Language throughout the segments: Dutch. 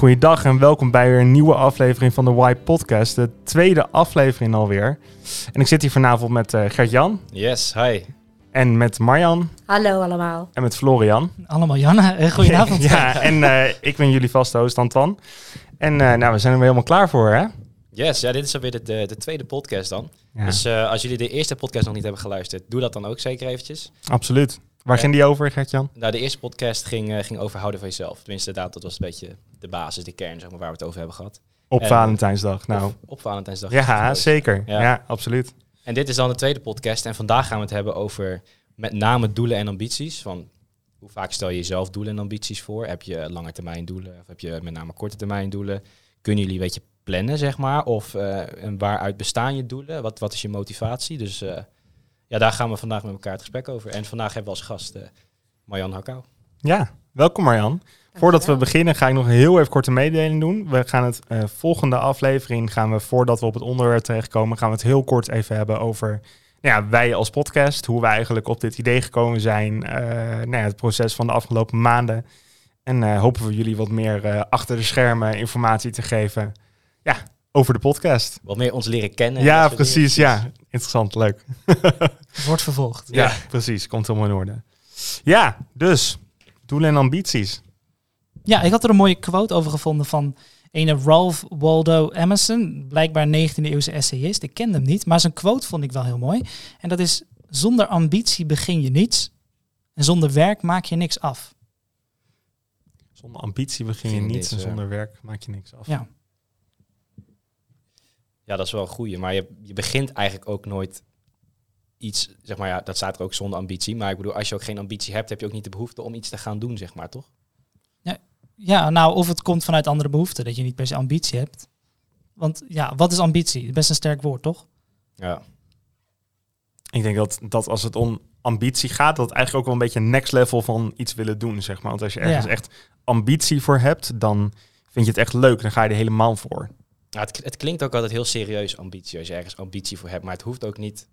Goeiedag en welkom bij weer een nieuwe aflevering van de Y Podcast. De tweede aflevering alweer. En ik zit hier vanavond met uh, Gert-Jan. Yes, hi. En met Marjan. Hallo allemaal. En met Florian. Allemaal Janne. Goedenavond. ja, en uh, ik ben jullie vaste host Antoine. En nou, we zijn er weer helemaal klaar voor, hè? Yes, ja, dit is alweer de, de, de tweede podcast dan. Ja. Dus als jullie de eerste podcast nog niet hebben geluisterd, doe dat dan ook zeker eventjes. Absoluut. Waar ging die over, Gert-Jan? Nou, de eerste podcast ging, uh, ging over houden van jezelf. Tenminste, dat, dat was een beetje de basis, de kern, zeg maar, waar we het over hebben gehad. Op Valentijnsdag, nou. Op, op Valentijnsdag. Ja, zeker. Ja. absoluut. En dit is dan de tweede podcast. En vandaag gaan we het hebben over met name doelen en ambities. Van hoe vaak stel je jezelf doelen en ambities voor? Heb je lange termijn doelen of heb je met name korte termijn doelen? Kunnen jullie een beetje plannen, zeg maar? Of uh, en waaruit bestaan je doelen? Wat, wat is je motivatie? Dus... Uh, ja, daar gaan we vandaag met elkaar het gesprek over. En vandaag hebben we als gast uh, Marjan Hakau. Ja, welkom Marjan. Voordat we beginnen ga ik nog heel even korte mededeling doen. We gaan het uh, volgende aflevering, gaan we voordat we op het onderwerp terechtkomen, gaan we het heel kort even hebben over nou ja, wij als podcast, hoe wij eigenlijk op dit idee gekomen zijn, uh, nou ja, het proces van de afgelopen maanden. En hopen we jullie wat meer achter de schermen informatie te geven. Ja, over de podcast. Wat meer ons leren kennen. Ja, precies. Ja, interessant. Leuk. Wordt vervolgd. Ja, precies. Komt helemaal in orde. Ja, dus doelen en ambities. Ja, ik had er een mooie quote over gevonden van een Ralph Waldo Emerson, blijkbaar 19e eeuwse essayist. Ik kende hem niet, maar zijn quote vond ik wel heel mooi. En dat is: zonder ambitie begin je niets en zonder werk maak je niks af. Zonder ambitie begin je niets en zonder werk maak je niks af. Ja. Ja, dat is wel een goeie. Maar je, je begint eigenlijk ook nooit iets, zeg maar, ja, dat staat er ook zonder ambitie. Maar ik bedoel, als je ook geen ambitie hebt, heb je ook niet de behoefte om iets te gaan doen, zeg maar, toch? Ja, nou, of het komt vanuit andere behoeften, dat je niet per se ambitie hebt. Want ja, wat is ambitie? Best een sterk woord, toch? Ja. Ik denk dat, dat als het om ambitie gaat, dat het eigenlijk ook wel een beetje een next level van iets willen doen, zeg maar. Want als je ergens echt ambitie voor hebt, dan vind je het echt leuk. Dan ga je er helemaal voor. Ja, het, het, klinkt ook altijd heel serieus ambitie als je ergens ambitie voor hebt, maar het hoeft ook niet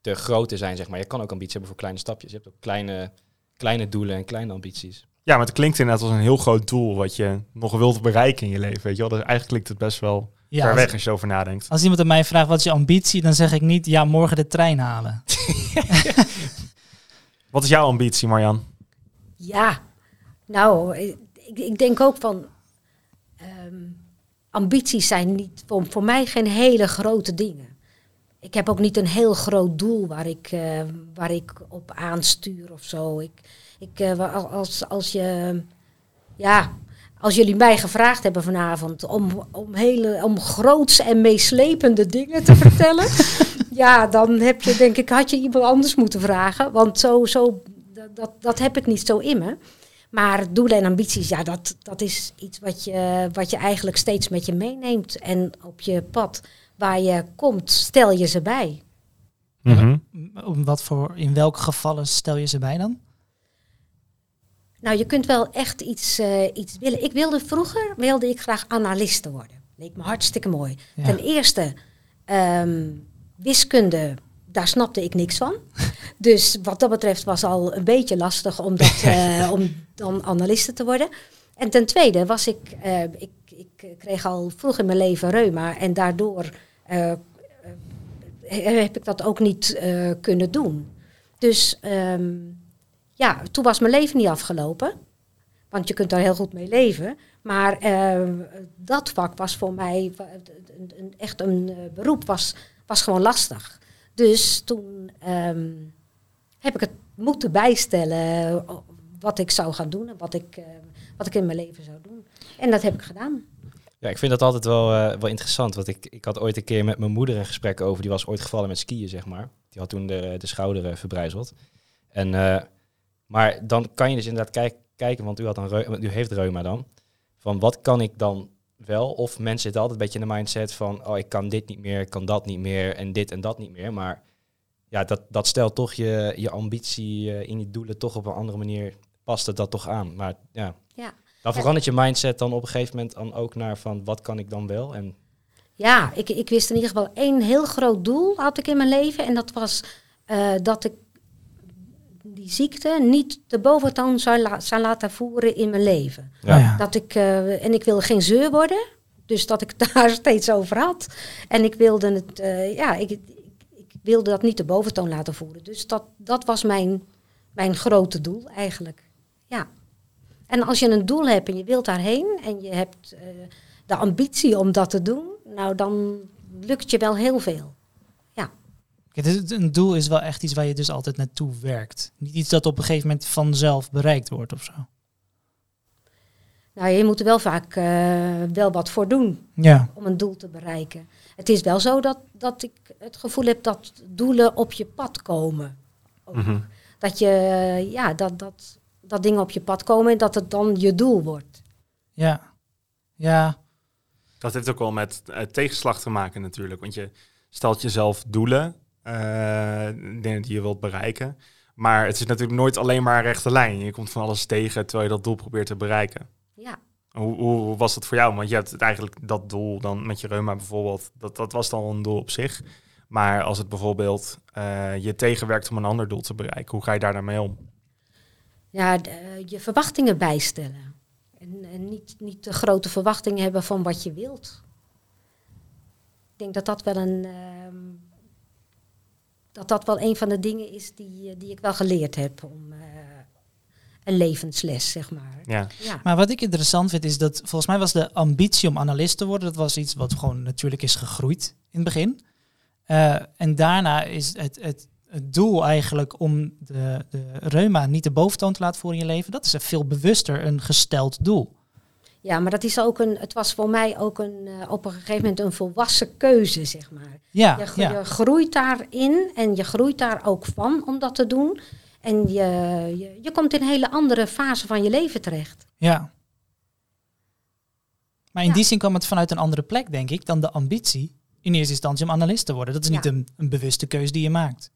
te groot te zijn, zeg maar. Je kan ook ambitie hebben voor kleine stapjes. Je hebt ook kleine, kleine doelen en kleine ambities. Ja, maar het klinkt inderdaad als een heel groot doel wat je nog wilt bereiken in je leven, weet je wel. Dus eigenlijk klinkt het best wel ja, ver weg als je over nadenkt. Als iemand aan mij vraagt wat is je ambitie, dan zeg ik niet ja, morgen de trein halen. wat is jouw ambitie, Marjan? Ja, nou, ik, ik denk ook van... Ehm, ambities zijn niet, voor, voor mij geen hele grote dingen. Ik heb ook niet een heel groot doel waar ik, uh, waar ik op aanstuur of zo. Ik, ik, uh, als, als, je, ja, als jullie mij gevraagd hebben vanavond om, om, hele, om groots en meeslepende dingen te vertellen, ja, dan heb je, denk ik, had je iemand anders moeten vragen. Want zo, zo, dat, dat heb ik niet zo in me. Maar doelen en ambities, ja, dat, dat is iets wat je, wat je eigenlijk steeds met je meeneemt. En op je pad waar je komt, stel je ze bij. Mm Wat voor, in welke gevallen stel je ze bij dan? Nou, je kunt wel echt iets, uh, iets willen. Ik wilde vroeger wilde ik graag analiste worden. Leek me hartstikke mooi. Ten eerste um, wiskunde daar snapte ik niks van. Dus wat dat betreft was al een beetje lastig om, dat, uh, om dan analiste te worden. En ten tweede was ik, uh, ik, ik kreeg al vroeg in mijn leven reuma en daardoor heb ik dat ook niet kunnen doen. Dus um, ja, toen was mijn leven niet afgelopen. Want je kunt daar heel goed mee leven. Maar dat vak was voor mij echt een beroep, was, was gewoon lastig. Dus toen ehm, heb ik het moeten bijstellen eh, wat ik zou gaan doen en wat ik, wat ik in mijn leven zou doen. En dat heb ik gedaan. Ja, ik vind dat altijd wel, wel interessant. Want ik, ik had ooit een keer met mijn moeder een gesprek over. Die was ooit gevallen met skiën, zeg maar. Die had toen de, de schouder verbrijzeld. En, maar dan kan je dus inderdaad kijk, kijken, want u, had een u heeft reuma dan. Van wat kan ik dan wel. Of mensen zitten altijd een beetje in de mindset van, oh, ik kan dit niet meer, ik kan dat niet meer en dit en dat niet meer. Maar ja, dat, dat stelt toch je, je ambitie uh, in je doelen toch op een andere manier, past het dat toch aan. Maar ja, ja. dan verandert je mindset dan op een gegeven moment dan ook naar van, wat kan ik dan wel? En ja, ik, ik wist in ieder geval één heel groot doel had ik in mijn leven. En dat was uh, dat ik die ziekte niet de boventoon zou, la- zou laten voeren in mijn leven. Ja. Oh. Dat ik, eh, en ik wilde geen zeur worden, dus dat ik het daar steeds over had. En ik wilde het, eh, ja, ik, ik, ik wilde dat niet de boventoon laten voeren. Dus dat, dat was mijn, mijn grote doel eigenlijk. Ja. En als je een doel hebt en je wilt daarheen en je hebt eh, de ambitie om dat te doen, nou dan lukt je wel heel veel. Kijk, het is- een doel is wel echt iets waar je dus altijd naartoe werkt. Niet iets dat op een gegeven moment vanzelf bereikt wordt of zo. Nou, je moet er wel vaak eh, wel wat voor doen. Ja, om een doel te bereiken. Het is wel zo dat, dat ik het gevoel heb dat doelen op je pad komen. Ook. Mhm. Dat, je, ja, dat, dat, dat dingen op je pad komen en dat het dan je doel wordt. ja, ja, Dat heeft ook wel met eh, tegenslag te maken natuurlijk. Want je stelt jezelf doelen, eh, dingen die je wilt bereiken. Maar het is natuurlijk nooit alleen maar een rechte lijn. Je komt van alles tegen terwijl je dat doel probeert te bereiken. Ja, Hoe, hoe, hoe was dat voor jou? Want je hebt eigenlijk dat doel dan met je reuma bijvoorbeeld. Dat, dat was dan een doel op zich. Maar als het bijvoorbeeld eh, je tegenwerkt om een ander doel te bereiken, hoe ga je daar dan mee om? ja de- eh, je verwachtingen bijstellen. En, en niet, niet te grote verwachtingen hebben van wat je wilt. Ik denk dat dat wel een, ehm, dat dat wel een van de dingen is die, eh, die ik wel geleerd heb om eh, een levensles, zeg maar. Ja, Ja. Maar wat ik interessant vind is dat volgens mij was de ambitie om analist te worden, dat was iets wat gewoon natuurlijk is gegroeid in het begin. Eh, en daarna is het, het, het doel eigenlijk om de, de reuma niet de boventoon te laten voeren in je leven, dat is een veel bewuster een gesteld doel. Ja, maar dat is ook een, het was voor mij ook een, eh, op een gegeven moment een volwassen keuze, zeg maar. Ja, Je, gro- ja. je groeit daarin en je groeit daar ook van om dat te doen. En je, je, je komt in een hele andere fase van je leven terecht. ja. Maar in Ja. die zin kwam het vanuit een andere plek, denk ik, dan de ambitie in eerste instantie om analist te worden. Dat is niet Ja. een, een bewuste keuze die je maakt.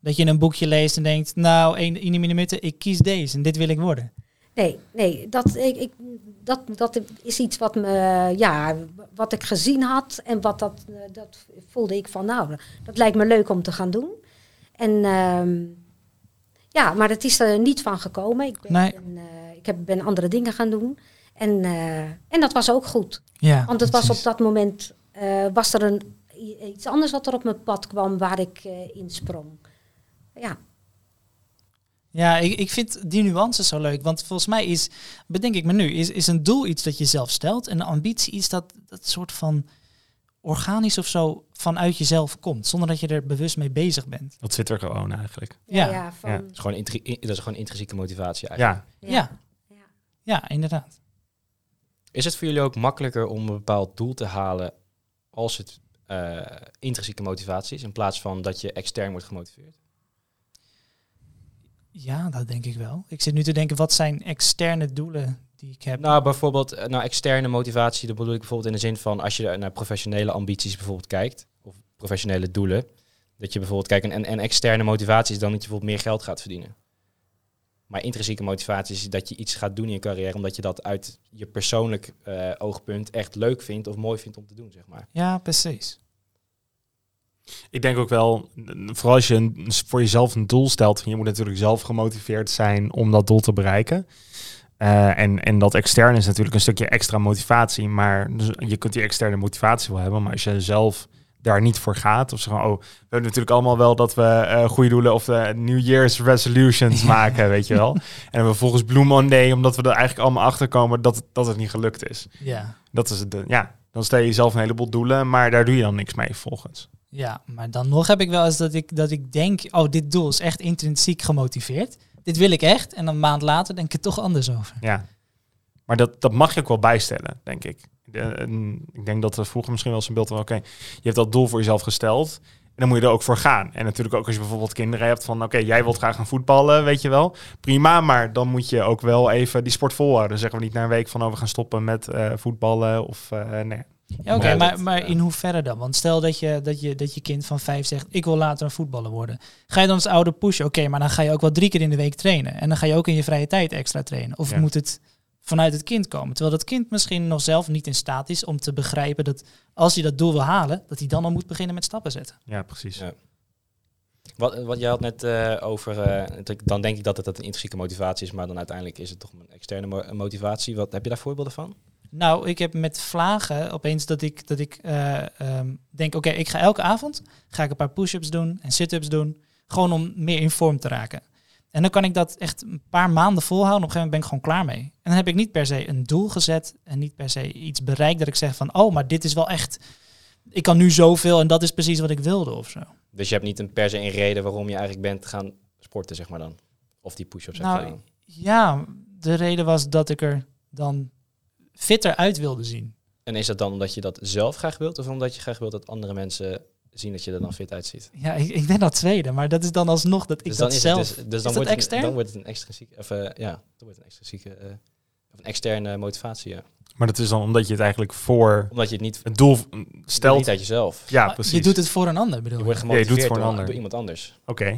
Dat je een boekje leest en denkt, nou, één in minuten, ik kies deze en dit wil ik worden. Nee, nee, dat, ik, ik, dat, dat is iets wat, me, ja, wat ik gezien had. En wat dat, eh, dat voelde ik van, nou, dat lijkt me leuk om te gaan doen. En ehm, ja, maar het is er niet van gekomen. Ik ben, Nee. ben, eh, ik heb, ben andere dingen gaan doen. En, eh, en dat was ook goed. Ja, Want het was op dat moment, was er een, iets anders wat er op mijn pad kwam waar ik in sprong. Ja, Ja, ik, ik vind die nuances zo leuk. Want volgens mij is, bedenk ik me nu, is, is een doel iets dat je zelf stelt. En een ambitie iets dat, dat soort van organisch of zo vanuit jezelf komt. Zonder dat je er bewust mee bezig bent. dat zit er gewoon eigenlijk. ja, Ja, ja, van, ja. Dat is gewoon, dat is gewoon intrinsieke motivatie eigenlijk. Ja, Ja, ja. ja, inderdaad. Is het voor jullie ook makkelijker om een bepaald doel te halen als het eh, intrinsieke motivatie is, in plaats van dat je extern wordt gemotiveerd? Ja, dat denk ik wel. Ik zit nu te denken, wat zijn externe doelen die ik heb? Nou, bijvoorbeeld eh, nou, externe motivatie, dat bedoel ik bijvoorbeeld in de zin van als je naar professionele ambities bijvoorbeeld kijkt, of professionele doelen, dat je bijvoorbeeld kijkt, en, en externe motivatie is dan dat je bijvoorbeeld meer geld gaat verdienen. Maar intrinsieke motivatie is dat je iets gaat doen in je carrière, omdat je dat uit je persoonlijk eh, oogpunt echt leuk vindt of mooi vindt om te doen, zeg maar. Ja, precies. Ik denk ook wel, vooral als je een, voor jezelf een doel stelt, je moet natuurlijk zelf gemotiveerd zijn om dat doel te bereiken. Eh, en, en dat externe is natuurlijk een stukje extra motivatie, maar dus je kunt die externe motivatie wel hebben, maar als je zelf daar niet voor gaat, of zo, oh, we hebben natuurlijk allemaal wel dat we eh goede doelen of de New Year's resolutions maken, weet je wel. En we volgens Blue Monday, omdat we er eigenlijk allemaal achter komen dat, het- dat het niet gelukt is. Ja. Dat is het, ja. Dan stel je jezelf een heleboel doelen, maar daar doe je dan niks mee volgens. Ja, maar dan nog heb ik wel eens dat ik, dat ik denk, oh, dit doel is echt intrinsiek gemotiveerd. Dit wil ik echt. En een maand later denk ik toch anders over. Ja. Maar dat, dat mag je ook wel bijstellen, denk ik. Ik denk dat er vroeger misschien wel eens een beeld van, oké, je hebt dat doel voor jezelf gesteld. En dan moet je er ook voor gaan. En natuurlijk ook als je bijvoorbeeld kinderen hebt van, oké, jij wilt graag gaan voetballen, weet je wel. Prima, maar dan moet je ook wel even die sport volhouden. Dan zeggen we niet na een week van, oh, we gaan stoppen met eh, voetballen of eh, nee. Ja, oké, maar, dat, maar in hoeverre dan? Want stel dat je, dat, je, dat je kind van vijf zegt, ik wil later een voetballer worden. Ga je dan als ouder pushen? Oké, maar dan ga je ook wel drie keer in de week trainen. En dan ga je ook in je vrije tijd extra trainen. Of Ja. moet het vanuit het kind komen? Terwijl dat kind misschien nog zelf niet in staat is om te begrijpen dat als hij dat doel wil halen, dat hij dan al moet beginnen met stappen zetten. Ja, precies. Ja. Wat, wat jij had net eh, over, eh, dat ik- dan denk ik dat het een intrinsieke motivatie is, maar dan uiteindelijk is het toch een externe mo- motivatie. Wat, heb je daar voorbeelden van? Nou, ik heb met vlagen opeens dat ik, dat ik eh, ehm, denk, oké, ik ga elke avond ga ik een paar push-ups doen en sit-ups doen. Gewoon om meer in vorm te raken. En dan kan ik dat echt een paar maanden volhouden. Op een gegeven moment ben ik gewoon klaar mee. En dan heb ik niet per se een doel gezet en niet per se iets bereikt dat ik zeg van, oh, maar dit is wel echt, ik kan nu zoveel en dat is precies wat ik wilde of zo. Dus je hebt niet een per se een reden waarom je eigenlijk bent gaan sporten, zeg maar dan. Of die push-ups Nou. Ja, de reden was dat ik er dan fitter uit wilde zien. En is dat dan omdat je dat zelf graag wilt, of omdat je graag wilt dat andere mensen zien dat je er dan fit uitziet? Ja, ik, ik ben dat tweede, maar dat is dan alsnog dat ik dus dat dan is zelf... het dus, dus dan dat wordt het, extern? dan wordt het een extrinsieke, of, eh, ja, dan wordt het een extrinsieke, eh, of een externe motivatie, ja. Maar dat is dan omdat je het eigenlijk voor Omdat je het niet het doel stelt niet uit jezelf. Ja, Maar precies. Je doet het voor een ander, bedoel Je wordt Ja, je doet gemotiveerd het voor een door, ander. door iemand anders. Oké. Daar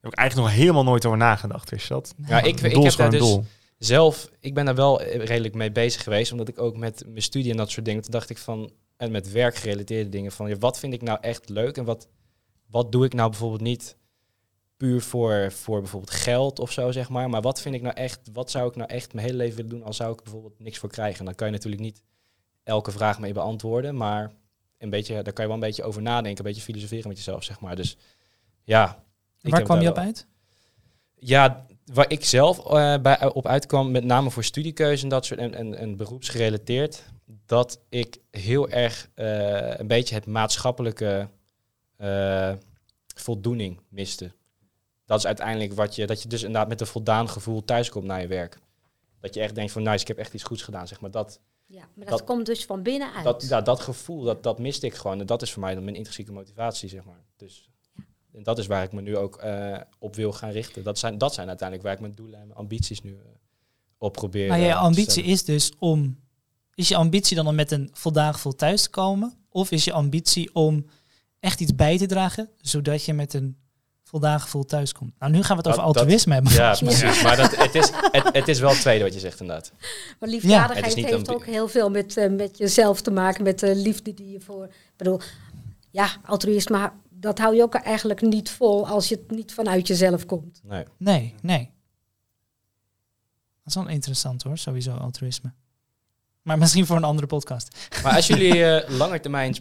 heb ik eigenlijk nog helemaal nooit over nagedacht, is dat? Ja, ik, Een ik doel heb is daar gewoon dus een doel. Zelf, ik ben daar wel redelijk mee bezig geweest, omdat ik ook met mijn studie en dat soort dingen, toen dacht ik van, en met werkgerelateerde dingen, van ja, wat vind ik nou echt leuk en wat, wat doe ik nou bijvoorbeeld niet puur voor, voor bijvoorbeeld geld of zo, zeg maar, maar wat vind ik nou echt, wat zou ik nou echt mijn hele leven willen doen als zou ik bijvoorbeeld niks voor krijgen? En dan kan je natuurlijk niet elke vraag mee beantwoorden, maar een beetje, daar kan je wel een beetje over nadenken, een beetje filosoferen met jezelf, zeg maar. Dus ja. Waar kwam je op uit? ja, waar ik zelf eh, bij, op uitkwam, met name voor studiekeuze en dat soort en, en, en beroepsgerelateerd, dat ik heel erg eh, een beetje het maatschappelijke eh, voldoening miste. Dat is uiteindelijk wat je, dat je dus inderdaad met een voldaan gevoel thuiskomt naar je werk. Dat je echt denkt van, nice, ik heb echt iets goeds gedaan, zeg maar. Dat, Ja, maar dat, Dat- komt dus van binnenuit. dat, ja, dat gevoel, dat, dat miste ik gewoon. En dat is voor mij dan mijn intrinsieke motivatie, zeg maar. Dus en dat is waar ik me nu ook eh, op wil gaan richten. Dat zijn, dat zijn uiteindelijk waar ik mijn doelen en mijn ambities nu eh, op probeer. Maar eh, je te ambitie is dus om... Is je ambitie dan om met een voldaan gevoel thuis te komen? Of is je ambitie om echt iets bij te dragen, zodat je met een voldaan gevoel thuis komt? Nou, nu gaan we het over Dat- dat- altruïsme hebben. Ja. Maar dat, het, is, het, het is wel het tweede wat je zegt, inderdaad. Maar Het liefdadigheid niet heeft ook heel veel met, eh, met jezelf te maken, met de liefde die je voor. Ik bedoel, ja, altruïsme, dat hou je ook eigenlijk niet vol als je het niet vanuit jezelf komt. Nee. Nee, nee. Dat is wel interessant hoor, sowieso altruïsme. Maar misschien voor een andere podcast. Maar als jullie eh langetermijn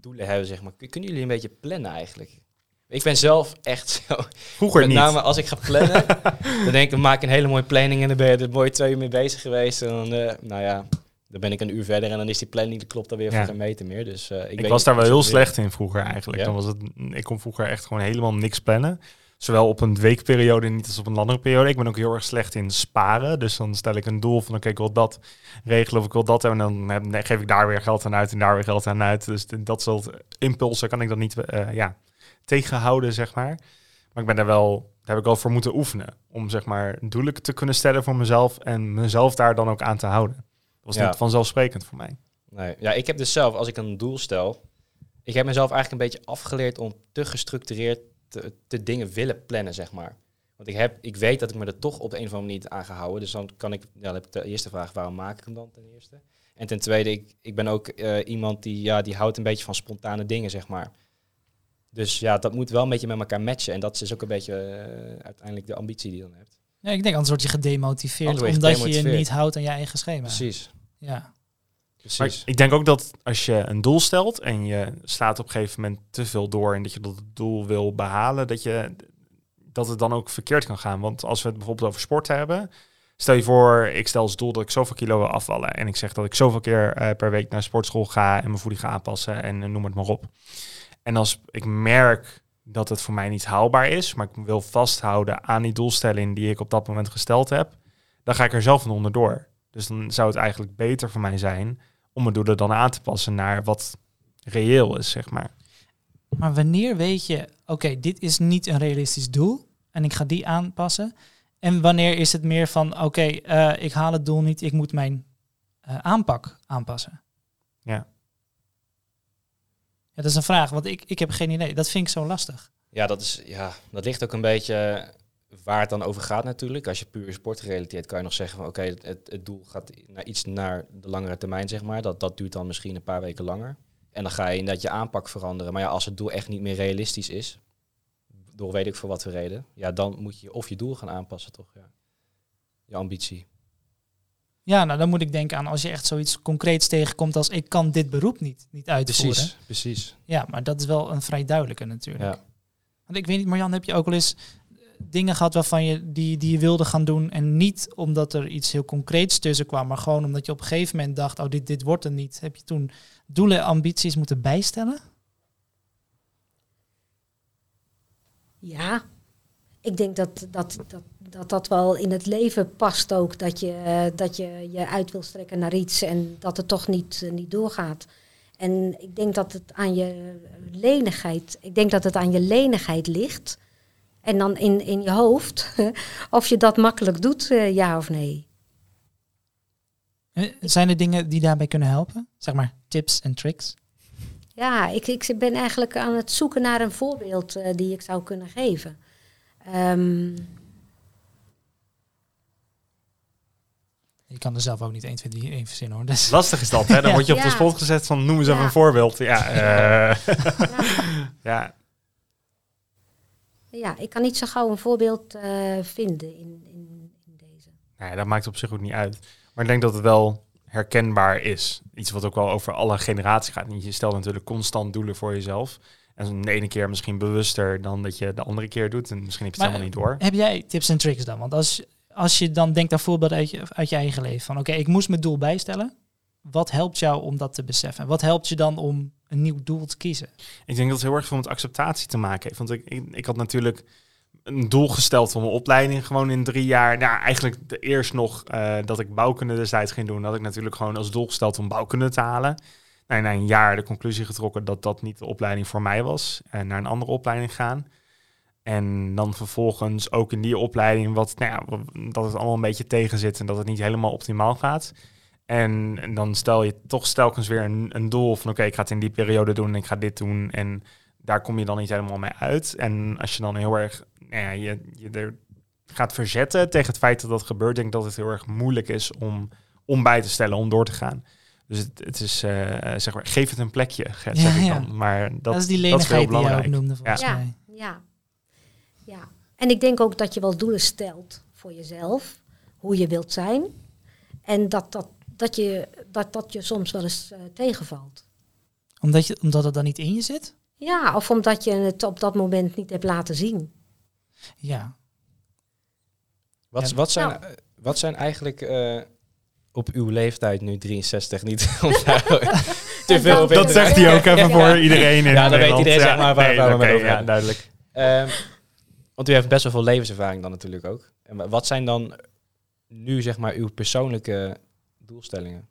doelen hebben, zeg maar, kun- kunnen jullie een beetje plannen eigenlijk? Ik ben zelf echt zo. Vroeger Met niet. name als ik ga plannen, dan denk ik, maak ik een hele mooie planning en dan ben je er mooi twee uur mee bezig geweest. En dan, eh, nou ja, dan ben ik een uur verder en dan is die planning, die klopt dan weer Ja. voor geen meter meer. Dus, eh, ik Ik weet was daar wel heel slecht in vroeger eigenlijk. Ja? Dan was het, ik kon vroeger echt gewoon helemaal niks plannen. Zowel op een weekperiode niet als op een landere periode. Ik ben ook heel erg slecht in sparen. Dus dan stel ik een doel van oké, ik wil dat regelen of ik wil dat hebben. En dan dan geef ik daar weer geld aan uit en daar weer geld aan uit. Dus dat soort impulsen kan ik dan niet eh, ja, tegenhouden, zeg maar. Maar ik ben daar wel, daar heb ik wel voor moeten oefenen. Om zeg maar doelen te kunnen stellen voor mezelf. En mezelf daar dan ook aan te houden. Dat was Ja. niet vanzelfsprekend voor mij. Nee. Ja, ik heb dus zelf, als ik een doel stel, ik heb mezelf eigenlijk een beetje afgeleerd om te gestructureerd te, te dingen willen plannen, zeg maar. Want ik, heb, ik weet dat ik me er toch op de een of andere manier niet aan ga houden. Dus dan kan ik, ja, dan heb ik de eerste vraag, waarom maak ik hem dan ten eerste? En ten tweede, ik, ik ben ook eh, iemand die, ja, die houdt een beetje van spontane dingen, zeg maar. Dus ja, dat moet wel een beetje met elkaar matchen. En dat is dus ook een beetje eh, uiteindelijk de ambitie die je dan hebt. Ja, ik denk anders word je gedemotiveerd Anders word je omdat je niet houdt aan je eigen schema. Precies, Ja. precies. Maar ik denk ook dat als je een doel stelt en je slaat op een gegeven moment te veel door en dat je dat doel wil behalen, dat, je, dat het dan ook verkeerd kan gaan. Want als we het bijvoorbeeld over sport hebben, stel je voor, ik stel als doel dat ik zoveel kilo wil afvallen en ik zeg dat ik zoveel keer eh, per week naar sportschool ga en mijn voeding ga aanpassen en eh, noem het maar op. En als ik merk dat het voor mij niet haalbaar is, maar ik wil vasthouden aan die doelstelling die ik op dat moment gesteld heb, dan ga ik er zelf van onderdoor. Dus dan zou het eigenlijk beter voor mij zijn om mijn doelen dan aan te passen naar wat reëel is, zeg maar. Maar wanneer weet je, oké, dit is niet een realistisch doel en ik ga die aanpassen? En wanneer is het meer van, oké, eh, ik haal het doel niet, ik moet mijn eh, aanpak aanpassen? Ja. Ja, dat is een vraag, want ik, ik heb geen idee. Dat vind ik zo lastig. Ja, dat, is, ja, dat ligt ook een beetje waar het dan over gaat natuurlijk. Als je puur sportgerelateerd kan je nog zeggen van oké, het, het, het doel gaat naar iets naar de langere termijn, zeg maar. Dat, dat duurt dan misschien een paar weken langer. En dan ga je inderdaad je aanpak veranderen. Maar ja, als het doel echt niet meer realistisch is, door weet ik voor wat voor reden, ja, dan moet je of je doel gaan aanpassen, toch? Ja. Je ambitie. Ja, nou dan moet ik denken aan als je echt zoiets concreets tegenkomt als ik kan dit beroep niet, niet uitvoeren. Precies, precies. Ja, maar dat is wel een vrij duidelijke natuurlijk. Ja. Want ik weet niet, Marjan, heb je ook wel eens dingen gehad waarvan je die, die je wilde gaan doen en niet omdat er iets heel concreets tussen kwam, maar gewoon omdat je op een gegeven moment dacht, oh dit, dit wordt er niet. Heb je toen doelen en ambities moeten bijstellen? Ja, ik denk dat dat, dat, dat dat wel in het leven past ook. Dat je eh, dat je, je uit wil strekken naar iets en dat het toch niet, eh, niet doorgaat. En ik denk dat het aan je lenigheid, ik denk dat het aan je lenigheid ligt. En dan in, in je hoofd, of je dat makkelijk doet, eh, ja of nee. Eh, Zijn er dingen die daarbij kunnen helpen? Zeg maar tips en tricks? Ja, ik, ik ben eigenlijk aan het zoeken naar een voorbeeld eh, die ik zou kunnen geven. Ehm, Je kan er zelf ook niet 1, 2, 3 even verzinnen hoor. Dus, Lastig is dat, hè? Dan Ja. word je op de spot gezet van noem eens even een voorbeeld. Ja, eh, ja, ja. Ja, ik kan niet zo gauw een voorbeeld eh, vinden in, in, in deze. Nou ja, dat maakt op zich ook niet uit. Maar ik denk dat het wel herkenbaar is. Iets wat ook wel over alle generaties gaat. Je stelt natuurlijk constant doelen voor jezelf. En de ene keer misschien bewuster dan dat je de andere keer doet. En misschien heb je het Maar, helemaal niet door. Heb jij tips en tricks dan? Want als, als je dan denkt aan voorbeelden uit je, uit je eigen leven. Van oké, ik moest mijn doel bijstellen. Wat helpt jou om dat te beseffen? Wat helpt je dan om een nieuw doel te kiezen? Ik denk dat het heel erg veel met acceptatie te maken heeft. Want ik, ik, had natuurlijk een doel gesteld voor mijn opleiding gewoon in drie jaar. Nou, eigenlijk de, eerst nog eh, dat ik bouwkunde destijds ging doen, had ik natuurlijk gewoon als doel gesteld om bouwkunde te halen. Nou, na een jaar de conclusie getrokken dat dat niet de opleiding voor mij was. En naar een andere opleiding gaan. En dan vervolgens ook in die opleiding wat, nou ja, dat het allemaal een beetje tegen zit en dat het niet helemaal optimaal gaat. En, en dan stel je toch telkens weer een, een doel van oké, ik ga het in die periode doen en ik ga dit doen. En daar kom je dan niet helemaal mee uit. En als je dan heel erg nou ja, je, je er gaat verzetten tegen het feit dat dat gebeurt, denk ik dat het heel erg moeilijk is om, om bij te stellen, om door te gaan. Dus het, het is, eh, zeg maar, geef het een plekje, Ja, zeg ik ja. dan. Maar dat, Dat, is die dat is heel lenigheid die je ook belangrijk. noemde volgens Ja. mij. Ja, ja. En ik denk ook dat je wel doelen stelt voor jezelf, hoe je wilt zijn. En dat dat, dat, je, dat, dat je soms wel eens eh, tegenvalt. Omdat, je, omdat het dan niet in je zit? Ja, of omdat je het op dat moment niet hebt laten zien. Ja. Wat, wat, zijn, Nou. wat zijn eigenlijk eh, op uw leeftijd, nu 63, niet om te veel op Dat zegt hij ook even Ja. voor iedereen in Ja, dan weet Nederland. iedereen, zeg maar, waar- nee, waar we over ja, duidelijk. Ehm, want u heeft best wel veel levenservaring dan natuurlijk ook. En wa- wat zijn dan nu zeg maar uw persoonlijke doelstellingen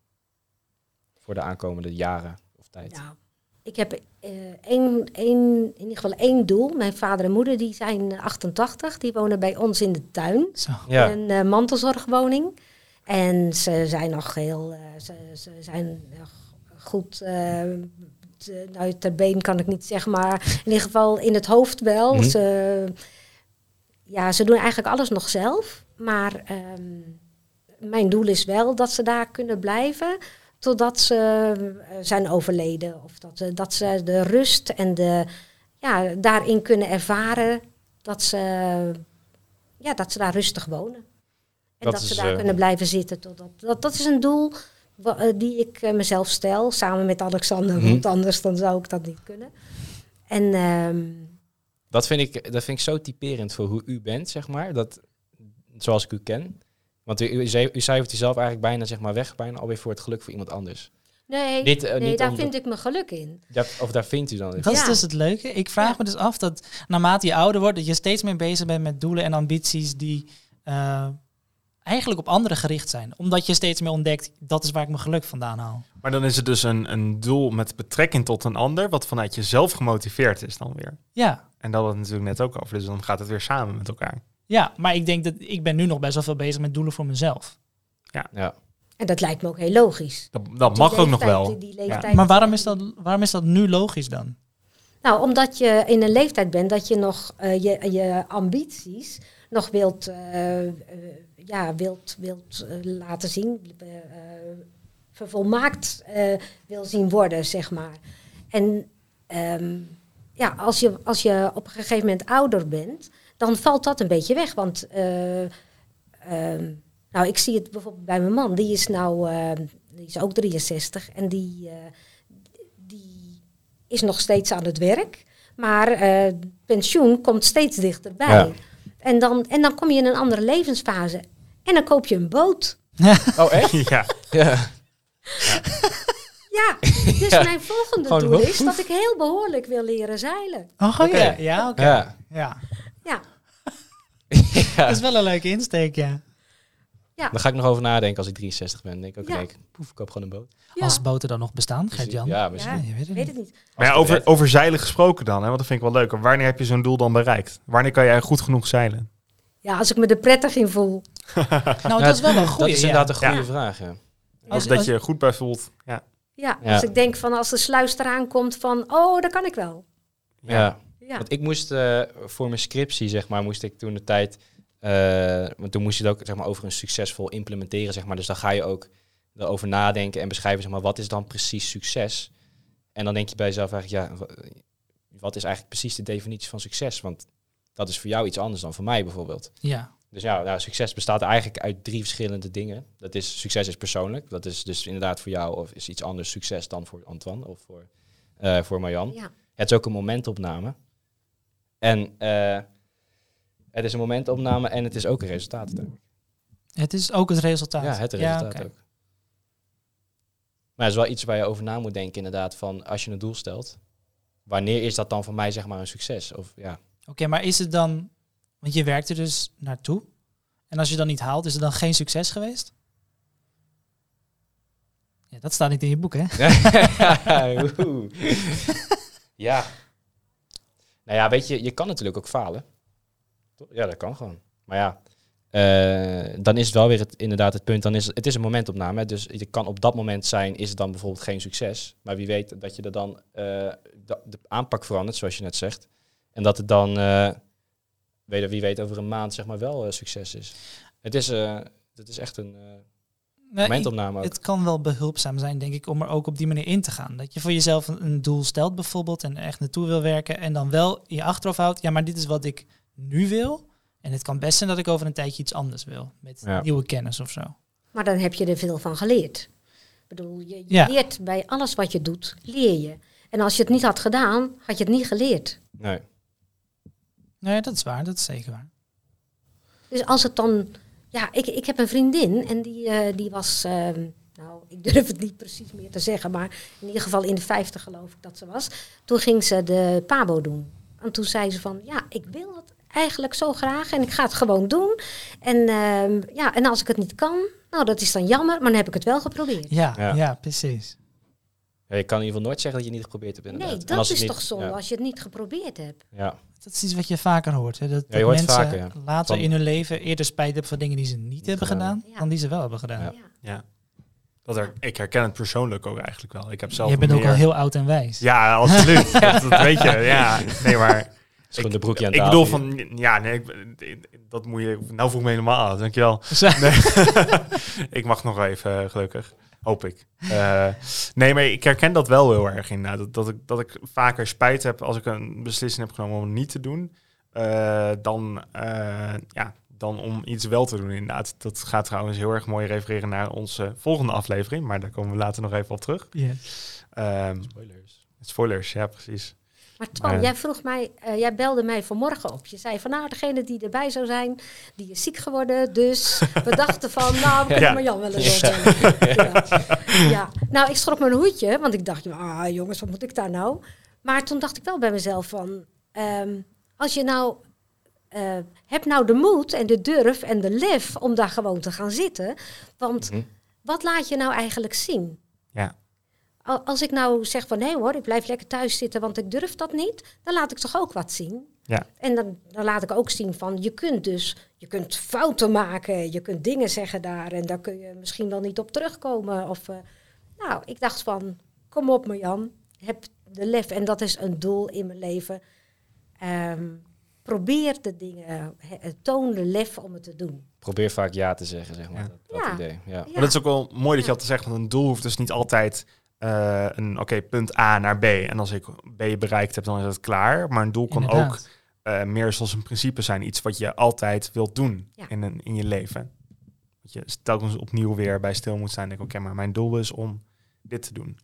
voor de aankomende jaren of tijd? Ja. Ik heb eh, één, één, in ieder geval één doel. Mijn vader en moeder die zijn 88, die wonen bij ons in de tuin. Zo. Ja, een eh, mantelzorgwoning. En ze zijn nog heel, eh, ze, ze zijn nog goed, eh, te- nou ter been kan ik niet zeggen, maar in ieder geval in het hoofd wel. Mhm. Ze, ja, ze doen eigenlijk alles nog zelf. Maar ehm, mijn doel is wel dat ze daar kunnen blijven totdat ze eh, zijn overleden. Of dat, ze- dat ze de rust en de, ja, daarin kunnen ervaren dat ze, ja, dat ze daar rustig wonen. En Dat dat, ze daar eh, kunnen blijven zitten. Totdat, dat, dat is een doel eh, die ik eh, mezelf stel, samen met Alexander, Mhm. want anders dan zou ik dat niet kunnen. En ehm, dat, vind ik, dat vind ik zo typerend voor hoe u bent, zeg maar. Dat, zoals ik u ken. Want u, u, zei- u cijfert zelf eigenlijk bijna zeg maar, weg, bijna alweer voor het geluk voor iemand anders. nee, Niet, eh, nee niet daar om- vind ik mijn geluk in. Daar, of daar vindt u dan... Dat is Ja. dus het leuke. Ik vraag Ja. me dus af dat naarmate je ouder wordt, dat je steeds meer bezig bent met doelen en ambities die eh, eigenlijk op anderen gericht zijn. Omdat je steeds meer ontdekt, dat is waar ik mijn geluk vandaan haal. Maar dan is het dus een, een doel met betrekking tot een ander, wat vanuit jezelf gemotiveerd is dan weer. Ja, En dat had het natuurlijk net ook over, dus dan gaat het weer samen met elkaar. Ja, maar ik denk dat ik ben nu nog best wel veel bezig met doelen voor mezelf. Ja. En dat lijkt me ook heel logisch. Dat, mag ook nog wel. die- die leeftijd- Maar waarom is, dat, waarom is dat nu logisch dan? Nou, omdat je in een leeftijd bent dat je nog eh, je, je ambities nog wilt, eh, eh, ja, wilt, wilt laten zien, vervolmaakt eh, wil zien worden, zeg maar. En ehm, ja, als je, als je op een gegeven moment ouder bent, dan valt dat een beetje weg. Want eh, ehm, nou, ik zie het bijvoorbeeld bij mijn man. Die is nou eh, die is ook 63 en die, eh, die is nog steeds aan het werk. Maar eh, pensioen komt steeds dichterbij. Ja. En, dan, en dan kom je in een andere levensfase. En dan koop je een boot. Oh, echt? ja. Ja. Ja, dus Ja. mijn volgende Gewoon doel is dat ik heel behoorlijk wil leren zeilen. Oh Oké. ja, ja, oké. Ja. Ja. Ja, Dat is wel een leuke insteek, ja. ja. Daar ga ik nog over nadenken als ik 63 ben. denk ik, oké, Ja. ik poef, ik koop gewoon een boot. ja. Als boten dan nog bestaan, Gert-Jan. Ja, misschien. Ja. je weet het weet niet. het niet. Maar ja, over, over zeilen gesproken dan, hè, want dat vind ik wel leuk. Wanneer heb je zo'n doel dan bereikt? Wanneer kan jij goed genoeg zeilen? Ja, als ik me er prettig in voel. Nou, dat is wel een goede. Dat is inderdaad een goede Ja. vraag, ja. Als Als- dat je goed bij voelt. Ja. Ja, Ja. als ik denk van als de sluis eraan komt van, oh, dat kan ik wel. Ja. Ja, Want ik moest eh, voor mijn scriptie, zeg maar, moest ik toen de tijd... eh, want toen moest je het ook zeg maar, over een succesvol implementeren, zeg maar. Dus dan ga je ook erover nadenken en beschrijven, zeg maar, wat is dan precies succes? En dan denk je bij jezelf eigenlijk, ja, wa- wat is eigenlijk precies de definitie van succes? Want dat is voor jou iets anders dan voor mij bijvoorbeeld. Ja. Dus ja, nou, succes bestaat eigenlijk uit drie verschillende dingen. Dat is, succes is persoonlijk. Dat is dus inderdaad voor jou of is iets anders succes dan voor Antoine of voor, eh, voor Marjan. ja. Het is ook een momentopname. En eh, het is een momentopname en het is ook een resultaat. Het is ook het resultaat. Ja, het resultaat ook. Maar het is wel iets waar je over na moet denken inderdaad. Van als je een doel stelt, wanneer is dat dan voor mij zeg maar een succes? Of ja, Oké, maar is het dan... Want je werkt er dus naartoe. En als je dan niet haalt, is het dan geen succes geweest? Ja, dat staat niet in je boek, hè? Ja. Nou ja, weet je, je kan natuurlijk ook falen. Ja, dat kan gewoon. Maar ja, eh, dan is het wel weer het, inderdaad het punt. Dan is het, het is een momentopname. Dus je kan op dat moment zijn, is het dan bijvoorbeeld geen succes. Maar wie weet dat je er dan eh, de, aanpak verandert, zoals je net zegt. En dat het dan, eh, wie weet, over een maand zeg maar wel succes is. Het is, het is echt een Nee, momentopname ook. het kan wel behulpzaam zijn, denk ik, om er ook op die manier in te gaan. Dat je voor jezelf een, een doel stelt bijvoorbeeld en echt naartoe wil werken. En dan wel in je achterhoofd houdt, ja, maar dit is wat ik nu wil. En het kan best zijn dat ik over een tijdje iets anders wil. Met Ja. nieuwe kennis of zo. Maar dan heb je er veel van geleerd. Ik bedoel, je, je Ja. leert bij alles wat je doet, leer je. En als je het niet had gedaan, had je het niet geleerd. Nee. Nee, dat is waar. Dat is zeker waar. Dus als het dan... Ja, ik, ik heb een vriendin en die, eh, die was... ehm, nou, ik durf het niet precies meer te zeggen, maar in ieder geval in de 50 geloof ik dat ze was. Toen ging ze de PABO doen. En toen zei ze van, ja, ik wil het eigenlijk zo graag en ik ga het gewoon doen. En, ehm, ja, en als ik het niet kan, nou, dat is dan jammer, maar dan heb ik het wel geprobeerd. Ja, Ja. ja. precies. Ja, je kan in ieder geval nooit zeggen dat je het niet geprobeerd hebt inderdaad. Nee, dat is toch zonde Ja, als je het niet geprobeerd hebt. ja. Dat is iets wat je vaker hoort. Hè? Dat, Ja, mensen vaker, ja. later Van- in hun leven eerder spijt hebben van dingen die ze niet, hebben gedaan gedaan, Ja. dan die ze wel hebben gedaan. Ja. Dat er, ik herken het persoonlijk ook eigenlijk wel. Ik heb zelf Je bent ook al heel oud en wijs. Ja, absoluut. dat, dat weet je. Ja, nee, maar... Gewoon de broekje aan ik bedoel van... Ja, nee, ik, dat moet je... Nou voel ik me helemaal aan. Dankjewel. Nee. ik mag nog even, eh, gelukkig. Hoop ik. Eh, nee, maar ik herken dat wel heel erg inderdaad. Dat, dat, ik, dat ik vaker spijt heb als ik een beslissing heb genomen om het niet te doen. eh, dan, eh, ja, dan om iets wel te doen inderdaad. Dat gaat trouwens heel erg mooi refereren naar onze volgende aflevering. Maar daar komen we later nog even op terug. Yes. Ehm, Spoilers. spoilers, ja precies. Maar Twan, Maar- jij vroeg mij, eh, jij belde mij vanmorgen op. Je zei van nou, degene die erbij zou zijn, die is ziek geworden. Dus we dachten van, nou, we kunnen maar Jan wel eens. Ja. ja. Nou, ik schrok mijn hoedje, want ik dacht, ah, jongens, wat moet ik daar nou? Maar toen dacht ik wel bij mezelf van, ehm, als je nou, eh heb nou de moed en de durf en de lef om daar gewoon te gaan zitten. Want Mhm. wat laat je nou eigenlijk zien? Ja. Al- Als ik nou zeg van nee hoor, ik blijf lekker thuis zitten, want ik durf dat niet, dan laat ik toch ook wat zien. Ja. En dan, dan laat ik ook zien van je kunt dus, je kunt fouten maken, je kunt dingen zeggen daar en daar kun je misschien wel niet op terugkomen. Of, eh, nou, ik dacht van, kom op Marjan, heb de lef en dat is een doel in mijn leven. Ehm, probeer de dingen, he- toon de lef om het te doen. Probeer vaak ja te zeggen, zeg maar. Ja. Dat, dat Ja. idee. Ja. Ja. Maar dat is ook wel mooi dat je had te zeggen, want een doel hoeft dus niet altijd eh, een oké, punt A naar B. En als ik B bereikt heb, dan is het klaar. Maar een doel kan ook eh, meer zoals een principe zijn. Iets wat je altijd wilt doen Ja. in, een, in je leven. Dat je telkens opnieuw weer bij stil moet zijn. Denk, oké, maar mijn doel is om dit te doen.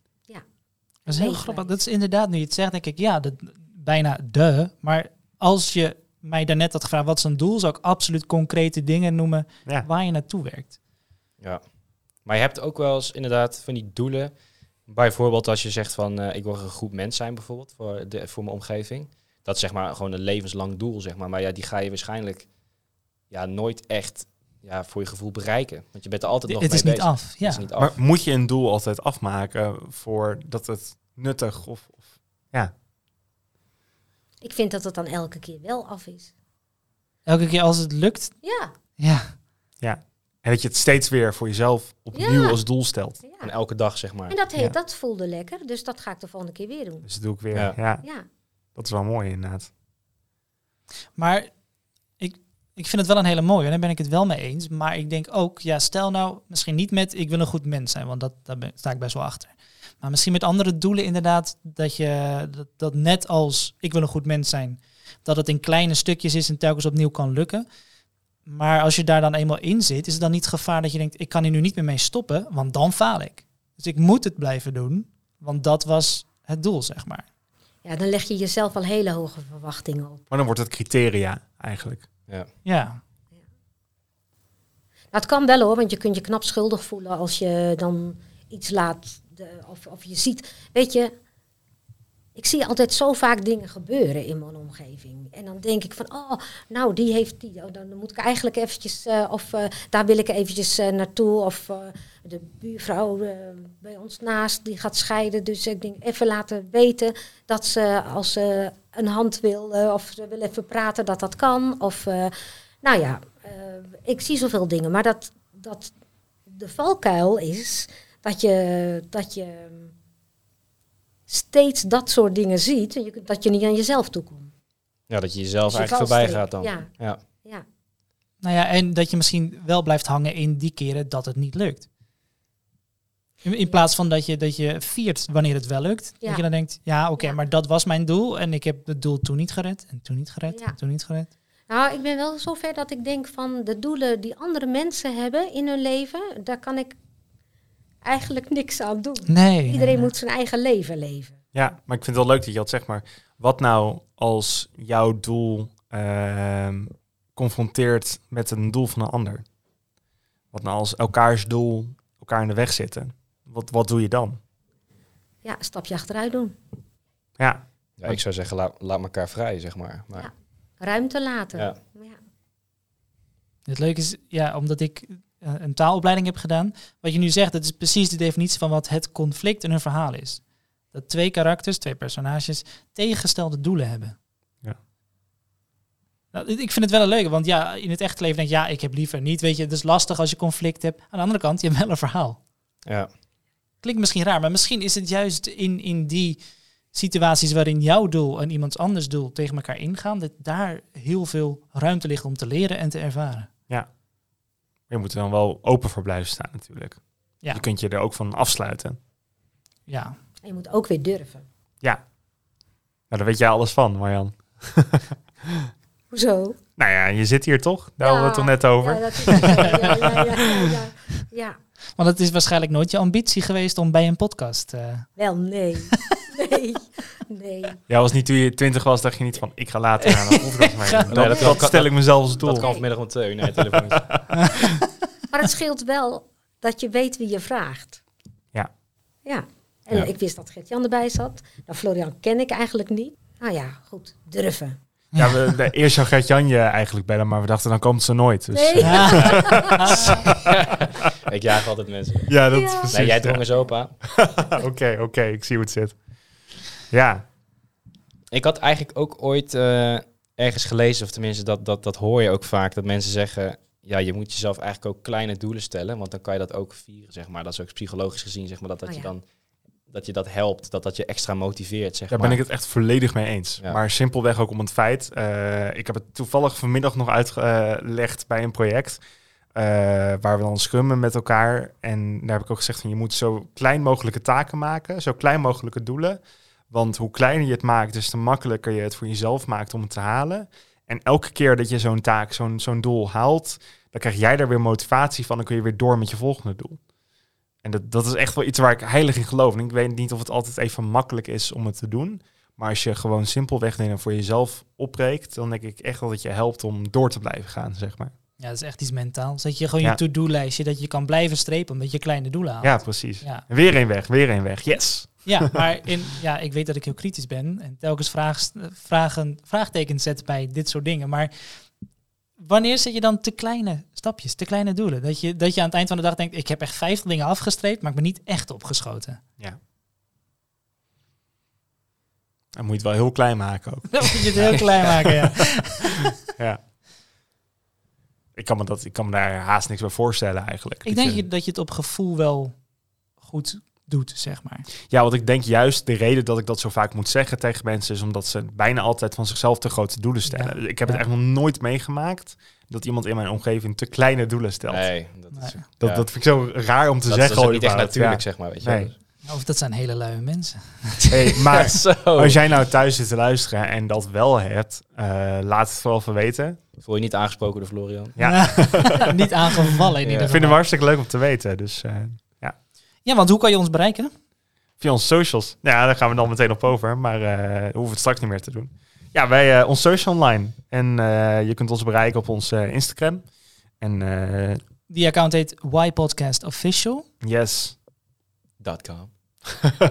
Dat is heel grappig. Dat is inderdaad, nu je het zegt, denk ik, ja, dat, bijna de. Maar als je mij daarnet had gevraagd, wat is een doel? Zou ik absoluut concrete dingen noemen Ja, waar je naartoe werkt. Ja. Maar je hebt ook wel eens inderdaad van die doelen. Bijvoorbeeld als je zegt van eh, ik wil een goed mens zijn bijvoorbeeld voor, de, voor mijn omgeving. Dat is zeg maar gewoon een levenslang doel, zeg maar. Maar ja, die ga je waarschijnlijk ja, nooit echt ja, voor je gevoel bereiken. Want je bent er altijd nog het mee is niet bezig. af. Ja. Het is niet af. maar moet je een doel altijd afmaken voordat het nuttig of, of ja, Ik vind dat het dan elke keer wel af is. Elke keer als het lukt, Ja, ja. En dat je het steeds weer voor jezelf opnieuw Ja. als doel stelt. ja. En elke dag, zeg maar. En dat, heet, Ja. dat voelde lekker, dus dat ga ik de volgende keer weer doen. Dus dat doe ik weer. Ja. Ja. Ja, dat is wel mooi inderdaad. Maar ik, ik vind het wel een hele mooie. En daar ben ik het wel mee eens. Maar ik denk ook, ja, stel nou misschien niet met ik wil een goed mens zijn, want dat, daar ben, sta ik best wel achter. Maar misschien met andere doelen inderdaad, dat je dat, dat net als ik wil een goed mens zijn, dat het in kleine stukjes is en telkens opnieuw kan lukken. Maar als je daar dan eenmaal in zit, is het dan niet het gevaar dat je denkt, ik kan hier nu niet meer mee stoppen, want dan faal ik. Dus ik moet het blijven doen, want dat was het doel, zeg maar. ja, dan leg je jezelf al hele hoge verwachtingen op. Maar dan wordt het criteria eigenlijk. Ja. Ja, Nou, het kan wel hoor, want je kunt je knap schuldig voelen als je dan iets laat. De, of, of je ziet, weet je, ik zie altijd zo vaak dingen gebeuren in mijn omgeving. En dan denk ik van, oh, nou, die heeft die. Oh, dan moet ik eigenlijk eventjes, eh, of eh, daar wil ik eventjes eh, naartoe. Of de buurvrouw bij ons naast, die gaat scheiden. Dus ik denk, even laten weten dat ze, als ze een hand wil, of ze wil even praten, dat dat kan. Of, nou ja, ik zie zoveel dingen. Maar dat, dat de valkuil is dat je, dat je steeds dat soort dingen ziet. En je, kunt- dat je niet aan jezelf toekomt. ja, dat je jezelf Dus je eigenlijk voorbij gaat dan. Ja, Ja. ja. Nou ja, en dat je misschien wel blijft hangen in die keren dat het niet lukt. In, in plaats van dat je, dat je viert wanneer het wel lukt. Ja. Dat je dan denkt, ja oké, Ja. maar dat was mijn doel. En ik heb het doel toen niet gered. En toen niet gered. Ja. En toen niet gered. Nou, ik ben wel zover dat ik denk van de doelen die andere mensen hebben in hun leven, daar kan ik eigenlijk niks aan doen. Nee. Iedereen nee, moet zijn eigen leven leven. Ja, maar ik vind het wel leuk dat je dat zegt. Maar wat nou als jouw doel ehm, confronteert met een doel van een ander? Wat nou als elkaars doel elkaar in de weg zitten? Wat, wat doe je dan? Ja, een stapje achteruit doen. Ja, Ja, ik zou zeggen, laat, laat elkaar vrij, zeg maar. maar Ja. Ruimte laten. Ja. Ja. Het leuke is, ja, omdat ik een taalopleiding heb gedaan. Wat je nu zegt, dat is precies de definitie van wat het conflict in een verhaal is. Dat twee karakters, twee personages, tegengestelde doelen hebben. Ja. Nou, ik vind het wel een leuke, want ja, in het echte leven denk je, ja, ik heb liever niet. Weet je, het is lastig als je conflict hebt. Aan de andere kant, je hebt wel een verhaal. ja. Klinkt misschien raar, maar misschien is het juist in, in die situaties waarin jouw doel en iemands anders doel tegen elkaar ingaan, dat daar heel veel ruimte ligt om te leren en te ervaren. Je moet er dan wel open voor blijven staan natuurlijk. Ja. Je kunt je er ook van afsluiten. Ja, En je moet ook weer durven. Ja, nou, daar weet jij alles van, Marjan. Hoezo? Nou ja, je zit hier toch? Daar hadden we het toch net over? Ja, dat is het. ja, ja, ja, ja, ja. ja. want het is waarschijnlijk nooit je ambitie geweest om bij een podcast. eh, Wel, nee. Nee. Nee. Ja, was niet toen je twintig was, dacht je niet van, ik ga later aan een podcast. Nee, dat, stel ik mezelf als doel. Dat kan vanmiddag om twee uur naar je telefoon. Maar het scheelt wel dat je weet wie je vraagt. Ja. Ja. En Ja. ik wist dat Gert-Jan erbij zat. Nou, Florian ken ik eigenlijk niet. Nou ja, goed. Durven. Ja, we, de, eerst zou Gert-Jan je eigenlijk bellen, maar we dachten, dan komt ze nooit. Dus, Nee. eh, ik jaag altijd mensen. ja, dat Ja. is precies. Nee, jij drong ja. er zo op aan. Oké, oké, ik zie hoe het zit. Ja, Ik had eigenlijk ook ooit eh, ergens gelezen, of tenminste dat, dat, dat hoor je ook vaak, dat mensen zeggen, ja, je moet jezelf eigenlijk ook kleine doelen stellen, want dan kan je dat ook vieren, zeg maar. Dat is ook psychologisch gezien, zeg maar, dat, dat Oh, je ja. dan dat je dat helpt, dat dat je extra motiveert, zeg daar maar. ben ik het echt volledig mee eens. Ja. Maar simpelweg ook om het feit, eh, ik heb het toevallig vanmiddag nog uitgelegd bij een project. eh, waar we dan scrummen met elkaar. En daar heb ik ook gezegd van je moet zo klein mogelijke taken maken, zo klein mogelijke doelen. Want hoe kleiner je het maakt, dus te makkelijker je het voor jezelf maakt om het te halen. En elke keer dat je zo'n taak, zo'n zo'n doel haalt, dan krijg jij daar weer motivatie van. Dan kun je weer door met je volgende doel. En dat, dat is echt wel iets waar ik heilig in geloof. En ik weet niet of het altijd even makkelijk is om het te doen. Maar als je gewoon simpelweg dingen voor jezelf opbreekt, dan denk ik echt dat het je helpt om door te blijven gaan, zeg maar. Ja, dat is echt iets mentaal. Zet je gewoon Ja. je to-do-lijstje, dat je kan blijven strepen omdat je kleine doelen haalt. Ja, precies. Ja. Weer één weg, weer één weg. Yes! Ja, maar in, ja, ik weet dat ik heel kritisch ben en telkens vraag, vragen, vraagtekens zet bij dit soort dingen. Maar wanneer zet je dan te kleine stapjes, te kleine doelen? Dat je, dat je aan het eind van de dag denkt, ik heb echt 50 dingen afgestreept, maar ik ben niet echt opgeschoten. Dan moet je het wel heel klein maken ook. Dan moet je het heel klein maken, ja. Ja. Ik kan me, dat, ik kan me daar haast niks bij voorstellen eigenlijk. Ik denk je, dat je het op gevoel wel goed doet, zeg maar. Ja, want ik denk juist de reden dat ik dat zo vaak moet zeggen tegen mensen is omdat ze bijna altijd van zichzelf te grote doelen stellen. Ja. Ik heb Ja. het echt nog nooit meegemaakt dat iemand in mijn omgeving te kleine doelen stelt. Nee, dat is, Nee. Dat, ja. dat vind ik zo raar om te dat, zeggen. dat is ook niet echt natuurlijk, Ja. zeg maar. Weet je Nee. Of dat zijn hele luie mensen. Hey, maar Zo. als jij nou thuis zit te luisteren en dat wel hebt, eh, laat het vooral even weten. Voel je niet aangesproken door Florian? Ja. niet aangevallen in Ja. ieder Ik vind geval. hem hartstikke leuk om te weten. Dus eh, Ja, want hoe kan je ons bereiken? via onze socials. Ja, daar gaan we dan meteen op over. Maar eh, we hoeven het straks niet meer te doen. Ja, wij eh ons social online. En eh, je kunt ons bereiken op ons eh, Instagram. En eh, Die account heet Y Podcast Official. yes. Com.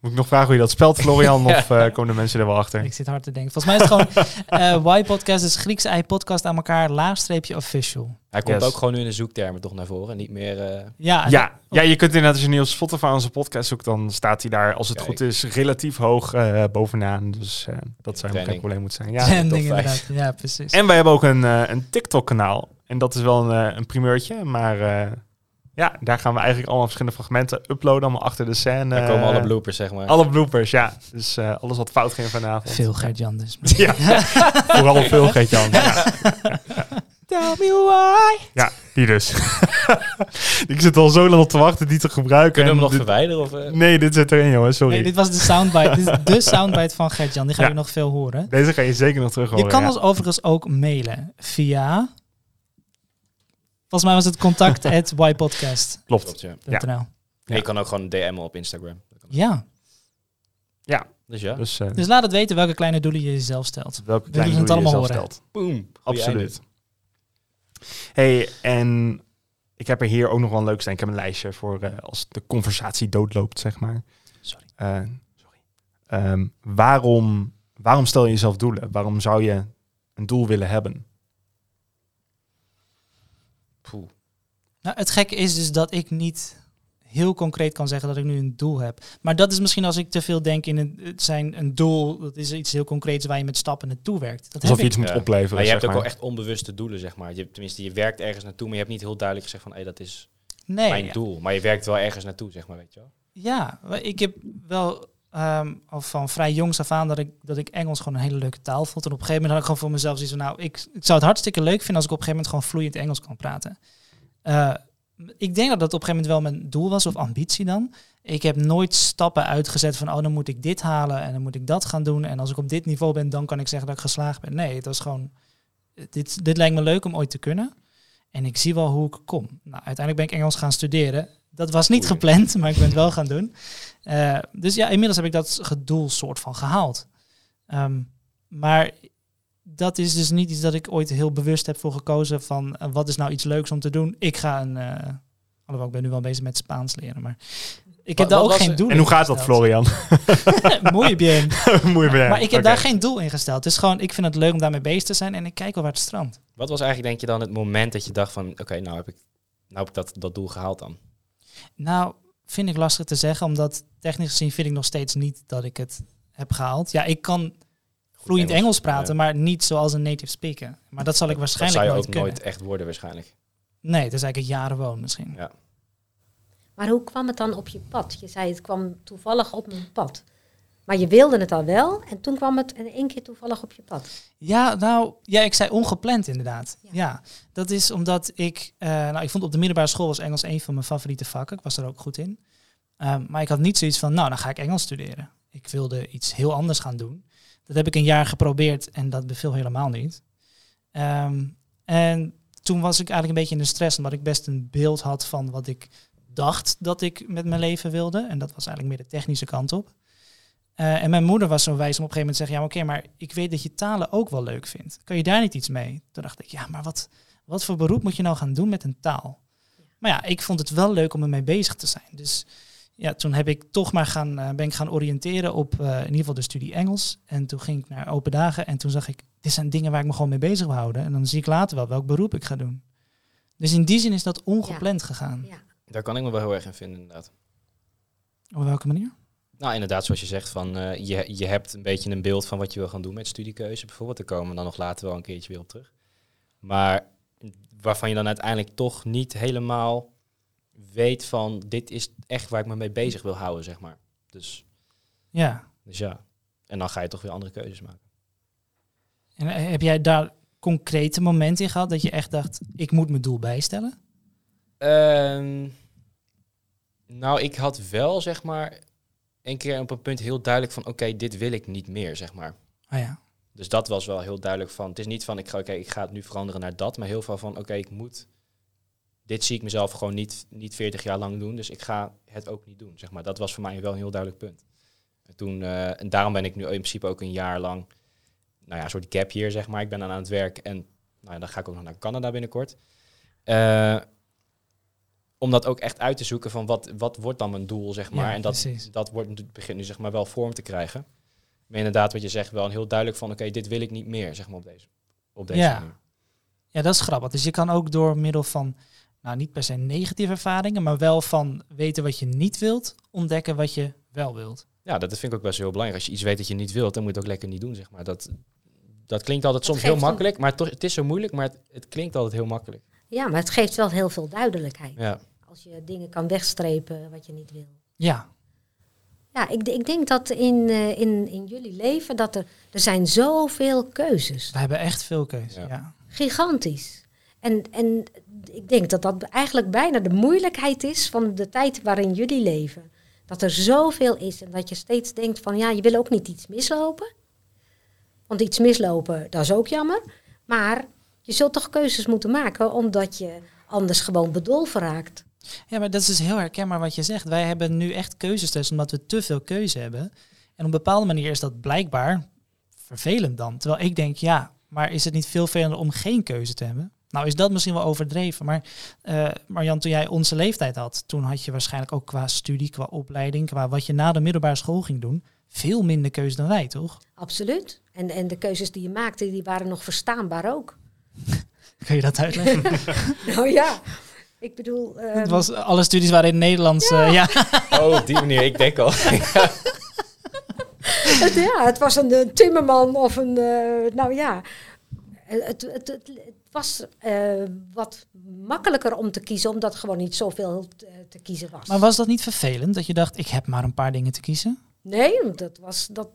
Moet ik nog vragen hoe je dat spelt, Florian? Of eh, komen de mensen er wel achter? Ik zit hard te denken. Volgens mij is het gewoon eh Y Podcast, is Griekse I podcast aan elkaar, laagstreepje official. Hij komt Yes. ook gewoon nu in de zoektermen toch naar voren. En niet meer... eh, Ja, Ja, ja, je kunt inderdaad als je nu op Spotify onze podcast zoekt, dan staat hij daar, als het Kijk. goed is, relatief hoog eh, bovenaan. Dus eh, dat zou geen probleem moeten zijn. Ja. trending inderdaad. Ja, precies. En wij hebben ook een, een TikTok-kanaal. En dat is wel een, een primeurtje. Maar eh, ja, daar gaan we eigenlijk allemaal verschillende fragmenten uploaden. Allemaal achter de scène. daar komen alle bloopers, zeg maar. Alle bloopers, ja. Dus eh, alles wat fout ging vanavond. Veel Gert-Jan dus. Ja, vooral veel Geert-Jan. Ja. Tell me why. ja, die dus. ik zit al zo lang op te wachten die te gebruiken. Kunnen we hem nog dit- verwijderen? Of, eh? Nee, dit zit erin, jongen. Sorry. Nee, dit was de soundbite. dit is de soundbite van Gert-Jan. Die ga Ja. je nog veel horen. Deze ga je zeker nog terug horen. Je kan ja. ons overigens ook mailen via... Volgens mij was het contact at ypodcast.nl. Klopt. Klopt, ja. Ja. Je kan ook gewoon DM'en op Instagram. Ook. Ja, Dus ja. Dus, eh, dus laat het weten welke kleine doelen je jezelf stelt. welke kleine het doelen je allemaal zelf horen. stelt. Boom. Absoluut. Hey, en ik heb er hier ook nog wel een leuk staan. Ik heb een lijstje voor eh, als de conversatie doodloopt, zeg maar. Sorry. Eh, sorry. Ehm, waarom, waarom stel je jezelf doelen? Waarom zou je een doel willen hebben? Poeh. Nou, het gekke is dus dat ik niet heel concreet kan zeggen dat ik nu een doel heb. Maar dat is misschien als ik te veel denk in een, het zijn een doel. Dat is iets heel concreets waar je met stappen naartoe werkt. Dat Alsof heb je ik. iets moet Ja. opleveren, Maar je hebt ook wel echt onbewuste doelen, zeg maar. Je, tenminste, je werkt ergens naartoe, maar je hebt niet heel duidelijk gezegd van... Hé, dat is Nee, mijn ja. doel. Maar je werkt wel ergens naartoe, zeg maar, weet je wel. Ja, maar ik heb wel al van vrij jongs af aan dat ik, dat ik Engels gewoon een hele leuke taal vond. En op een gegeven moment had ik gewoon voor mezelf zoiets van, nou, ik, ik zou het hartstikke leuk vinden als ik op een gegeven moment gewoon vloeiend Engels kan praten. Eh, ik denk dat dat op een gegeven moment wel mijn doel was, of ambitie dan. Ik heb nooit stappen uitgezet van, oh, dan moet ik dit halen en dan moet ik dat gaan doen. En als ik op dit niveau ben, dan kan ik zeggen dat ik geslaagd ben. Nee, het was gewoon, dit, dit lijkt me leuk om ooit te kunnen. En ik zie wel hoe ik kom. Nou, uiteindelijk ben ik Engels gaan studeren. Dat was niet gepland, maar ik ben het wel gaan doen. Eh, dus ja, inmiddels heb ik dat gedoel soort van gehaald. Ehm, maar dat is dus niet iets dat ik ooit heel bewust heb voor gekozen van eh, wat is nou iets leuks om te doen. Ik ga een, eh alhoewel ik ben nu wel bezig met Spaans leren, maar ik heb Wat- daar ook geen doel En hoe gaat dat, Florian? Muy bien. Je bij- Maar ik heb daar geen doel in gesteld. Het is gewoon, ik vind het leuk om daarmee bezig te zijn en ik kijk wel waar het strandt. Wat was eigenlijk, denk je dan, het moment dat je dacht van... Oké, nou heb ik, nou heb ik dat, dat doel gehaald dan? Nou, vind ik lastig te zeggen, omdat technisch gezien vind ik nog steeds niet dat ik het heb gehaald. Ja, ik kan vloeiend Engels, Engels, praten, ja. maar niet zoals een native speaker. Maar dat zal ik Dat waarschijnlijk zou je nooit ook kunnen. nooit echt worden waarschijnlijk. Nee, dat is eigenlijk jaren woon misschien. Ja. Maar hoe kwam het dan op je pad? Je zei het kwam toevallig op mijn pad. Maar je wilde het al wel en toen kwam het in één keer toevallig op je pad. Ja, nou, ja, ik zei ongepland inderdaad. Ja. Ja, dat is omdat ik, eh, nou, ik vond op de middelbare school was Engels een van mijn favoriete vakken. Ik was er ook goed in. Ehm, maar ik had niet zoiets van, nou, dan ga ik Engels studeren. Ik wilde iets heel anders gaan doen. Dat heb ik een jaar geprobeerd en dat beviel helemaal niet. Ehm, en toen was ik eigenlijk een beetje in de stress, omdat ik best een beeld had van wat ik dacht dat ik met mijn leven wilde. En dat was eigenlijk meer de technische kant op. Eh, en mijn moeder was zo wijs om op een gegeven moment te zeggen, ja, maar oké, maar ik weet dat je talen ook wel leuk vindt. Kan je daar niet iets mee? Toen dacht ik, ja, maar wat, wat voor beroep moet je nou gaan doen met een taal? Maar ja, ik vond het wel leuk om ermee bezig te zijn. Dus ja, toen heb ik toch maar gaan, eh, ben ik gaan oriënteren op eh, in ieder geval de studie Engels. En toen ging ik naar open dagen en toen zag ik, dit zijn dingen waar ik me gewoon mee bezig wil houden. En dan zie ik later wel welk beroep ik ga doen. Dus in die zin is dat ongepland gegaan. Ja. Daar kan ik me wel heel erg in vinden, inderdaad. Op welke manier? Nou, inderdaad, zoals je zegt, van, eh, je, je hebt een beetje een beeld van wat je wil gaan doen met studiekeuze bijvoorbeeld. Daar komen we dan nog later wel een keertje weer op terug. Maar waarvan je dan uiteindelijk toch niet helemaal weet van, dit is echt waar ik me mee bezig wil houden, zeg maar. Dus, Ja. dus ja, en dan ga je toch weer andere keuzes maken. En eh, heb jij daar concrete momenten in gehad dat je echt dacht, ik moet mijn doel bijstellen? Ehm, nou, ik had wel, zeg maar, een keer op een punt heel duidelijk van, oké, dit wil ik niet meer, zeg maar. Ah ja. Dus dat was wel heel duidelijk van. Het is niet van ik ga, oké, ik ga het nu veranderen naar dat, maar heel veel van oké, ik moet. Dit zie ik mezelf gewoon niet, niet 40 jaar lang doen, dus ik ga het ook niet doen. Zeg maar. Dat was voor mij wel een heel duidelijk punt. En, toen, eh, en daarom ben ik nu in principe ook een jaar lang, nou ja, een soort gap hier, zeg maar. Ik ben dan aan het werk en nou ja, dan ga ik ook nog naar Canada binnenkort. Eh, om dat ook echt uit te zoeken van wat, wat wordt dan mijn doel, zeg maar. Ja, en dat, precies. dat wordt, begint nu zeg maar wel vorm te krijgen. Maar inderdaad, wat je zegt, wel een heel duidelijk van, oké, dit wil ik niet meer, zeg maar, op deze, op deze Ja. manier. Ja, dat is grappig. Dus je kan ook door middel van, nou niet per se negatieve ervaringen, maar wel van weten wat je niet wilt, ontdekken wat je wel wilt. Ja, dat vind ik ook best heel belangrijk. Als je iets weet dat je niet wilt, dan moet je het ook lekker niet doen, zeg maar. Dat, dat klinkt altijd soms heel makkelijk, maar toch, het is zo moeilijk, maar het, het klinkt altijd heel makkelijk. Ja, maar het geeft wel heel veel duidelijkheid. Ja, Als je dingen kan wegstrepen wat je niet wil. Ja, Ja, ik, ik denk dat in, eh, in, in jullie leven dat er, er zijn zoveel keuzes. we hebben echt veel keuze. Ja. Ja. Gigantisch. En, en ik denk dat dat eigenlijk bijna de moeilijkheid is van de tijd waarin jullie leven. Dat er zoveel is en dat je steeds denkt van ja, je wil ook niet iets mislopen. Want iets mislopen, dat is ook jammer. Maar je zult toch keuzes moeten maken omdat je anders gewoon bedolven raakt. Ja, maar dat is dus heel herkenbaar wat je zegt. Wij hebben nu echt keuzestress omdat we te veel keuze hebben. En op een bepaalde manier is dat blijkbaar vervelend dan. Terwijl ik denk, ja, maar is het niet veel vervelender om geen keuze te hebben? Nou is dat misschien wel overdreven, maar eh Marjan, toen jij onze leeftijd had, toen had je waarschijnlijk ook qua studie, qua opleiding, qua wat je na de middelbare school ging doen, veel minder keuze dan wij, toch? Absoluut. En, en de keuzes die je maakte, die waren nog verstaanbaar ook. Kun je dat uitleggen? Nou ja, ik bedoel... ehm, Het was, alle studies waren in Nederlands. eh, ja. Oh, op die manier, ik denk al. Het, ja, het was een, eh, timmerman of een. eh, nou ja, het, het, het, het was eh, wat makkelijker om te kiezen, omdat er gewoon niet zoveel te, te kiezen was. Maar was dat niet vervelend dat je dacht, ik heb maar een paar dingen te kiezen? Nee, dat was. Dat,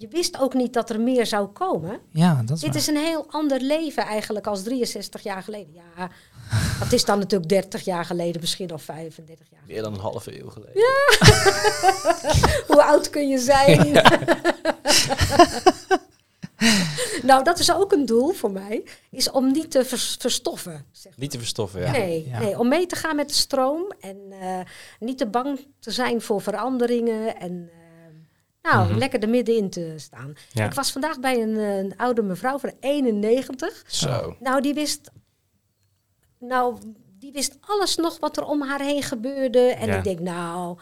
je wist ook niet dat er meer zou komen. Ja, dat is Dit waar. is een heel ander leven eigenlijk als 63 jaar geleden. Ja, dat is dan natuurlijk 30 jaar geleden misschien of 35 jaar. Meer dan een halve eeuw geleden. Hoe oud kun je zijn? nou, dat is ook een doel voor mij. Is om niet te vers- verstoffen. Zeg Niet te verstoffen, ja. Nee, ja. nee, om mee te gaan met de stroom. En eh, niet te bang te zijn voor veranderingen. En nou, Mhm. lekker er middenin te staan. Ja. Ik was vandaag bij een, eh, een oude mevrouw van 91. Zo. Nou, die wist... Nou, die wist alles nog wat er om haar heen gebeurde. En Ja. ik denk, nou,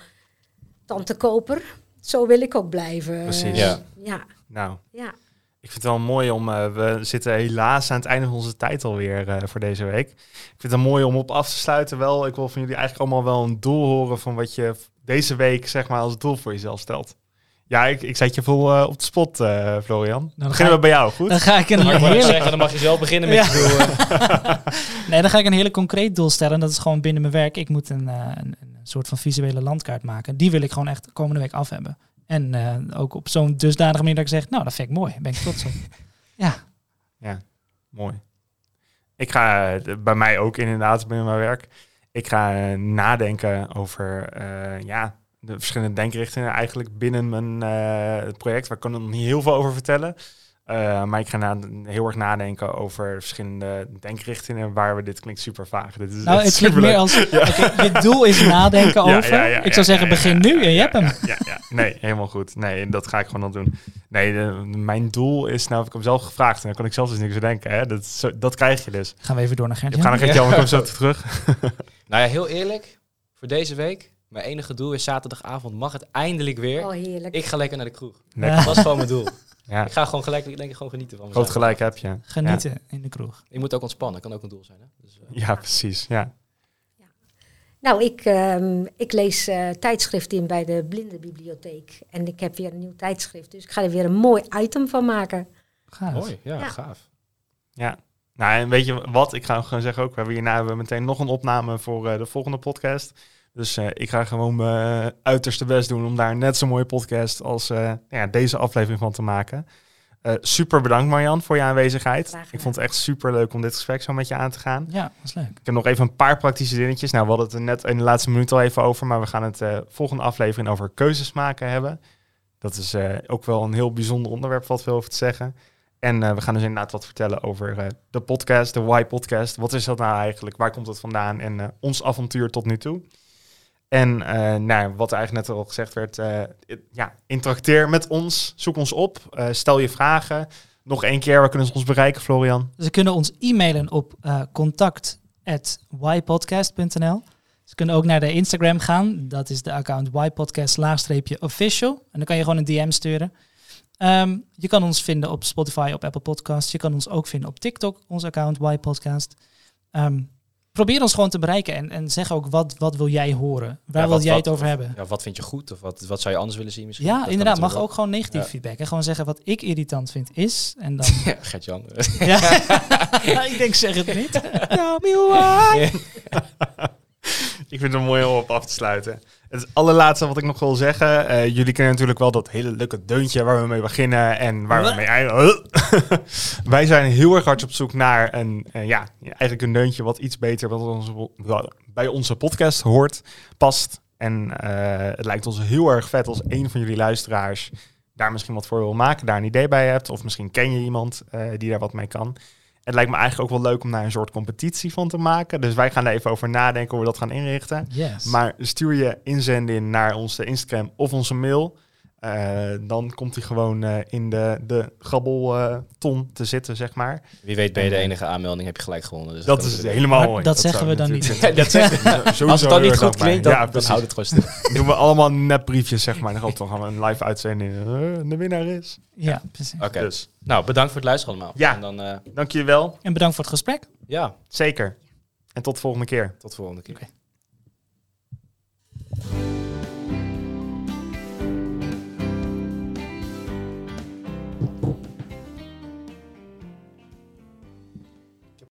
tante Koper, zo wil ik ook blijven. Precies. Ja. Ja, Nou, ja. ik vind het wel mooi om... eh, we zitten helaas aan het einde van onze tijd alweer eh voor deze week. Ik vind het mooi om op af te sluiten wel. Ik wil van jullie eigenlijk allemaal wel een doel horen van wat je deze week zeg maar als doel voor jezelf stelt. Ja, ik, ik zet je vol eh, op de spot, eh, Florian. ga Beginnen we bij jou, goed? Dan ga ik een heerlijk, zeggen, dan mag je zelf beginnen met Ja. je doel. eh. nee, dan ga ik een hele concreet doel stellen. Dat is gewoon binnen mijn werk. Ik moet een, eh, een, een soort van visuele landkaart maken. Die wil ik gewoon echt komende week af hebben. En eh, ook op zo'n dusdanige manier dat ik zeg, nou, dat vind ik mooi. Daar ben ik trots op. ja, Mooi. Ik ga bij mij ook inderdaad binnen mijn werk. Ik ga nadenken over eh, ja, de verschillende denkrichtingen eigenlijk binnen mijn eh, het project. Waar ik kan er nog niet heel veel over vertellen. Eh, maar ik ga na, heel erg nadenken over verschillende denkrichtingen waar we dit klinkt super vaag. Dit is nou, het klinkt meer als, oké, je doel is nadenken Ja, over. ja, ja, ik ja, zou zeggen, begin ja, nu en je ja, hebt hem. Ja, ja, ja. Nee, helemaal goed. Nee, dat ga ik gewoon dan doen. Nee, de- mijn doel is, nou heb ik hem zelf gevraagd en dan kan ik zelf dus niks bedenken. Hè? Dat, zo- dat krijg je dus. Gaan we even door naar Gert. We gaan nog een keer, ik kom zo terug. Nou ja, heel eerlijk, voor deze week, mijn enige doel is zaterdagavond mag het eindelijk weer. Oh, heerlijk. Ik ga lekker naar de kroeg. Ja. Dat is gewoon mijn doel. ja, Ik ga gewoon gelijk, denk ik, gewoon genieten van groot gelijk heb je. Genieten in de kroeg. Ik moet ook ontspannen, kan ook een doel zijn. Hè? Dus, eh, Ja, ja precies. Ja. Nou, ik, ehm, ik lees eh, tijdschriften in bij de Blindenbibliotheek. En ik heb weer een nieuw tijdschrift. Dus ik ga er weer een mooi item van maken. Gaaf. Mooi, ja, Ja. gaaf. ja. Nou, en weet je wat? Ik ga gewoon zeggen ook, we hebben hierna hebben we meteen nog een opname voor eh, de volgende podcast. Dus eh, ik ga gewoon mijn uiterste best doen om daar net zo'n mooie podcast als eh, ja, deze aflevering van te maken. Eh, super bedankt Marjan voor je aanwezigheid. Ik vond het echt super leuk om dit gesprek zo met je aan te gaan. Ja, dat is leuk. Ik heb nog even een paar praktische dingetjes. Nou, we hadden het er net in de laatste minuut al even over, maar we gaan het eh, volgende aflevering over keuzes maken hebben. Dat is eh, ook wel een heel bijzonder onderwerp wat we over te zeggen. En eh, we gaan dus inderdaad wat vertellen over eh, de podcast, de Why Podcast. Wat is dat nou eigenlijk? Waar komt het vandaan? En eh, ons avontuur tot nu toe. En eh, nou, wat eigenlijk net al gezegd werd, eh, ja, interacteer met ons, zoek ons op, eh, stel je vragen. Nog één keer, waar kunnen ze ons bereiken, Florian? Ze kunnen ons e-mailen op contact@ypodcast.nl. Ze kunnen ook naar de Instagram gaan. Dat is de account ypodcast-official. En dan kan je gewoon een DM sturen. Ehm, je kan ons vinden op Spotify, op Apple Podcasts. Je kan ons ook vinden op TikTok, ons account ypodcast. Ehm probeer ons gewoon te bereiken en, en zeg ook wat, wat wil jij horen? Waar Ja, wil wat- jij het over hebben? Ja, wat vind je goed of wat, wat zou je anders willen zien misschien? Ja, Dat inderdaad. Mag ook gewoon negatief Ja. feedback. En gewoon zeggen wat ik irritant vind is. En dan... Ja, Gert-Jan. ja. ik denk, zeg het niet. Tell me why. Ik vind het mooi om op af te sluiten. Het allerlaatste wat ik nog wil zeggen. eh, jullie kennen natuurlijk wel dat hele leuke deuntje waar we mee beginnen en waar we mee eindigen. Wij zijn heel erg hard op zoek naar een, eh, ja, eigenlijk een deuntje wat iets beter onze, bij onze podcast hoort, past. En eh, het lijkt ons heel erg vet als een van jullie luisteraars daar misschien wat voor wil maken, daar een idee bij hebt. Of misschien ken je iemand die daar wat mee kan. Het lijkt me eigenlijk ook wel leuk om daar een soort competitie van te maken. Dus wij gaan er even over nadenken hoe we dat gaan inrichten. Yes. Maar stuur je inzending in naar onze Instagram of onze mail. Eh, dan komt hij gewoon eh, in de, de grabbelton te zitten, zeg maar. Wie weet ben je de enige aanmelding, heb je gelijk gewonnen. Dus Dat is helemaal mooi. dat zeggen we dan Ja, dat zeg Sowieso Als het dan niet goed klinkt, dan, ja, dan houdt het gewoon stil. doen we allemaal nepbriefjes, zeg maar. Dan gaan we een live uitzending. Eh, de winnaar is. ja, precies. Oké, Dus, nou bedankt voor het luisteren allemaal. Ja. En dan, eh, dank je wel. En bedankt voor het gesprek. ja, Zeker. En tot de volgende keer. tot de volgende keer. Oké.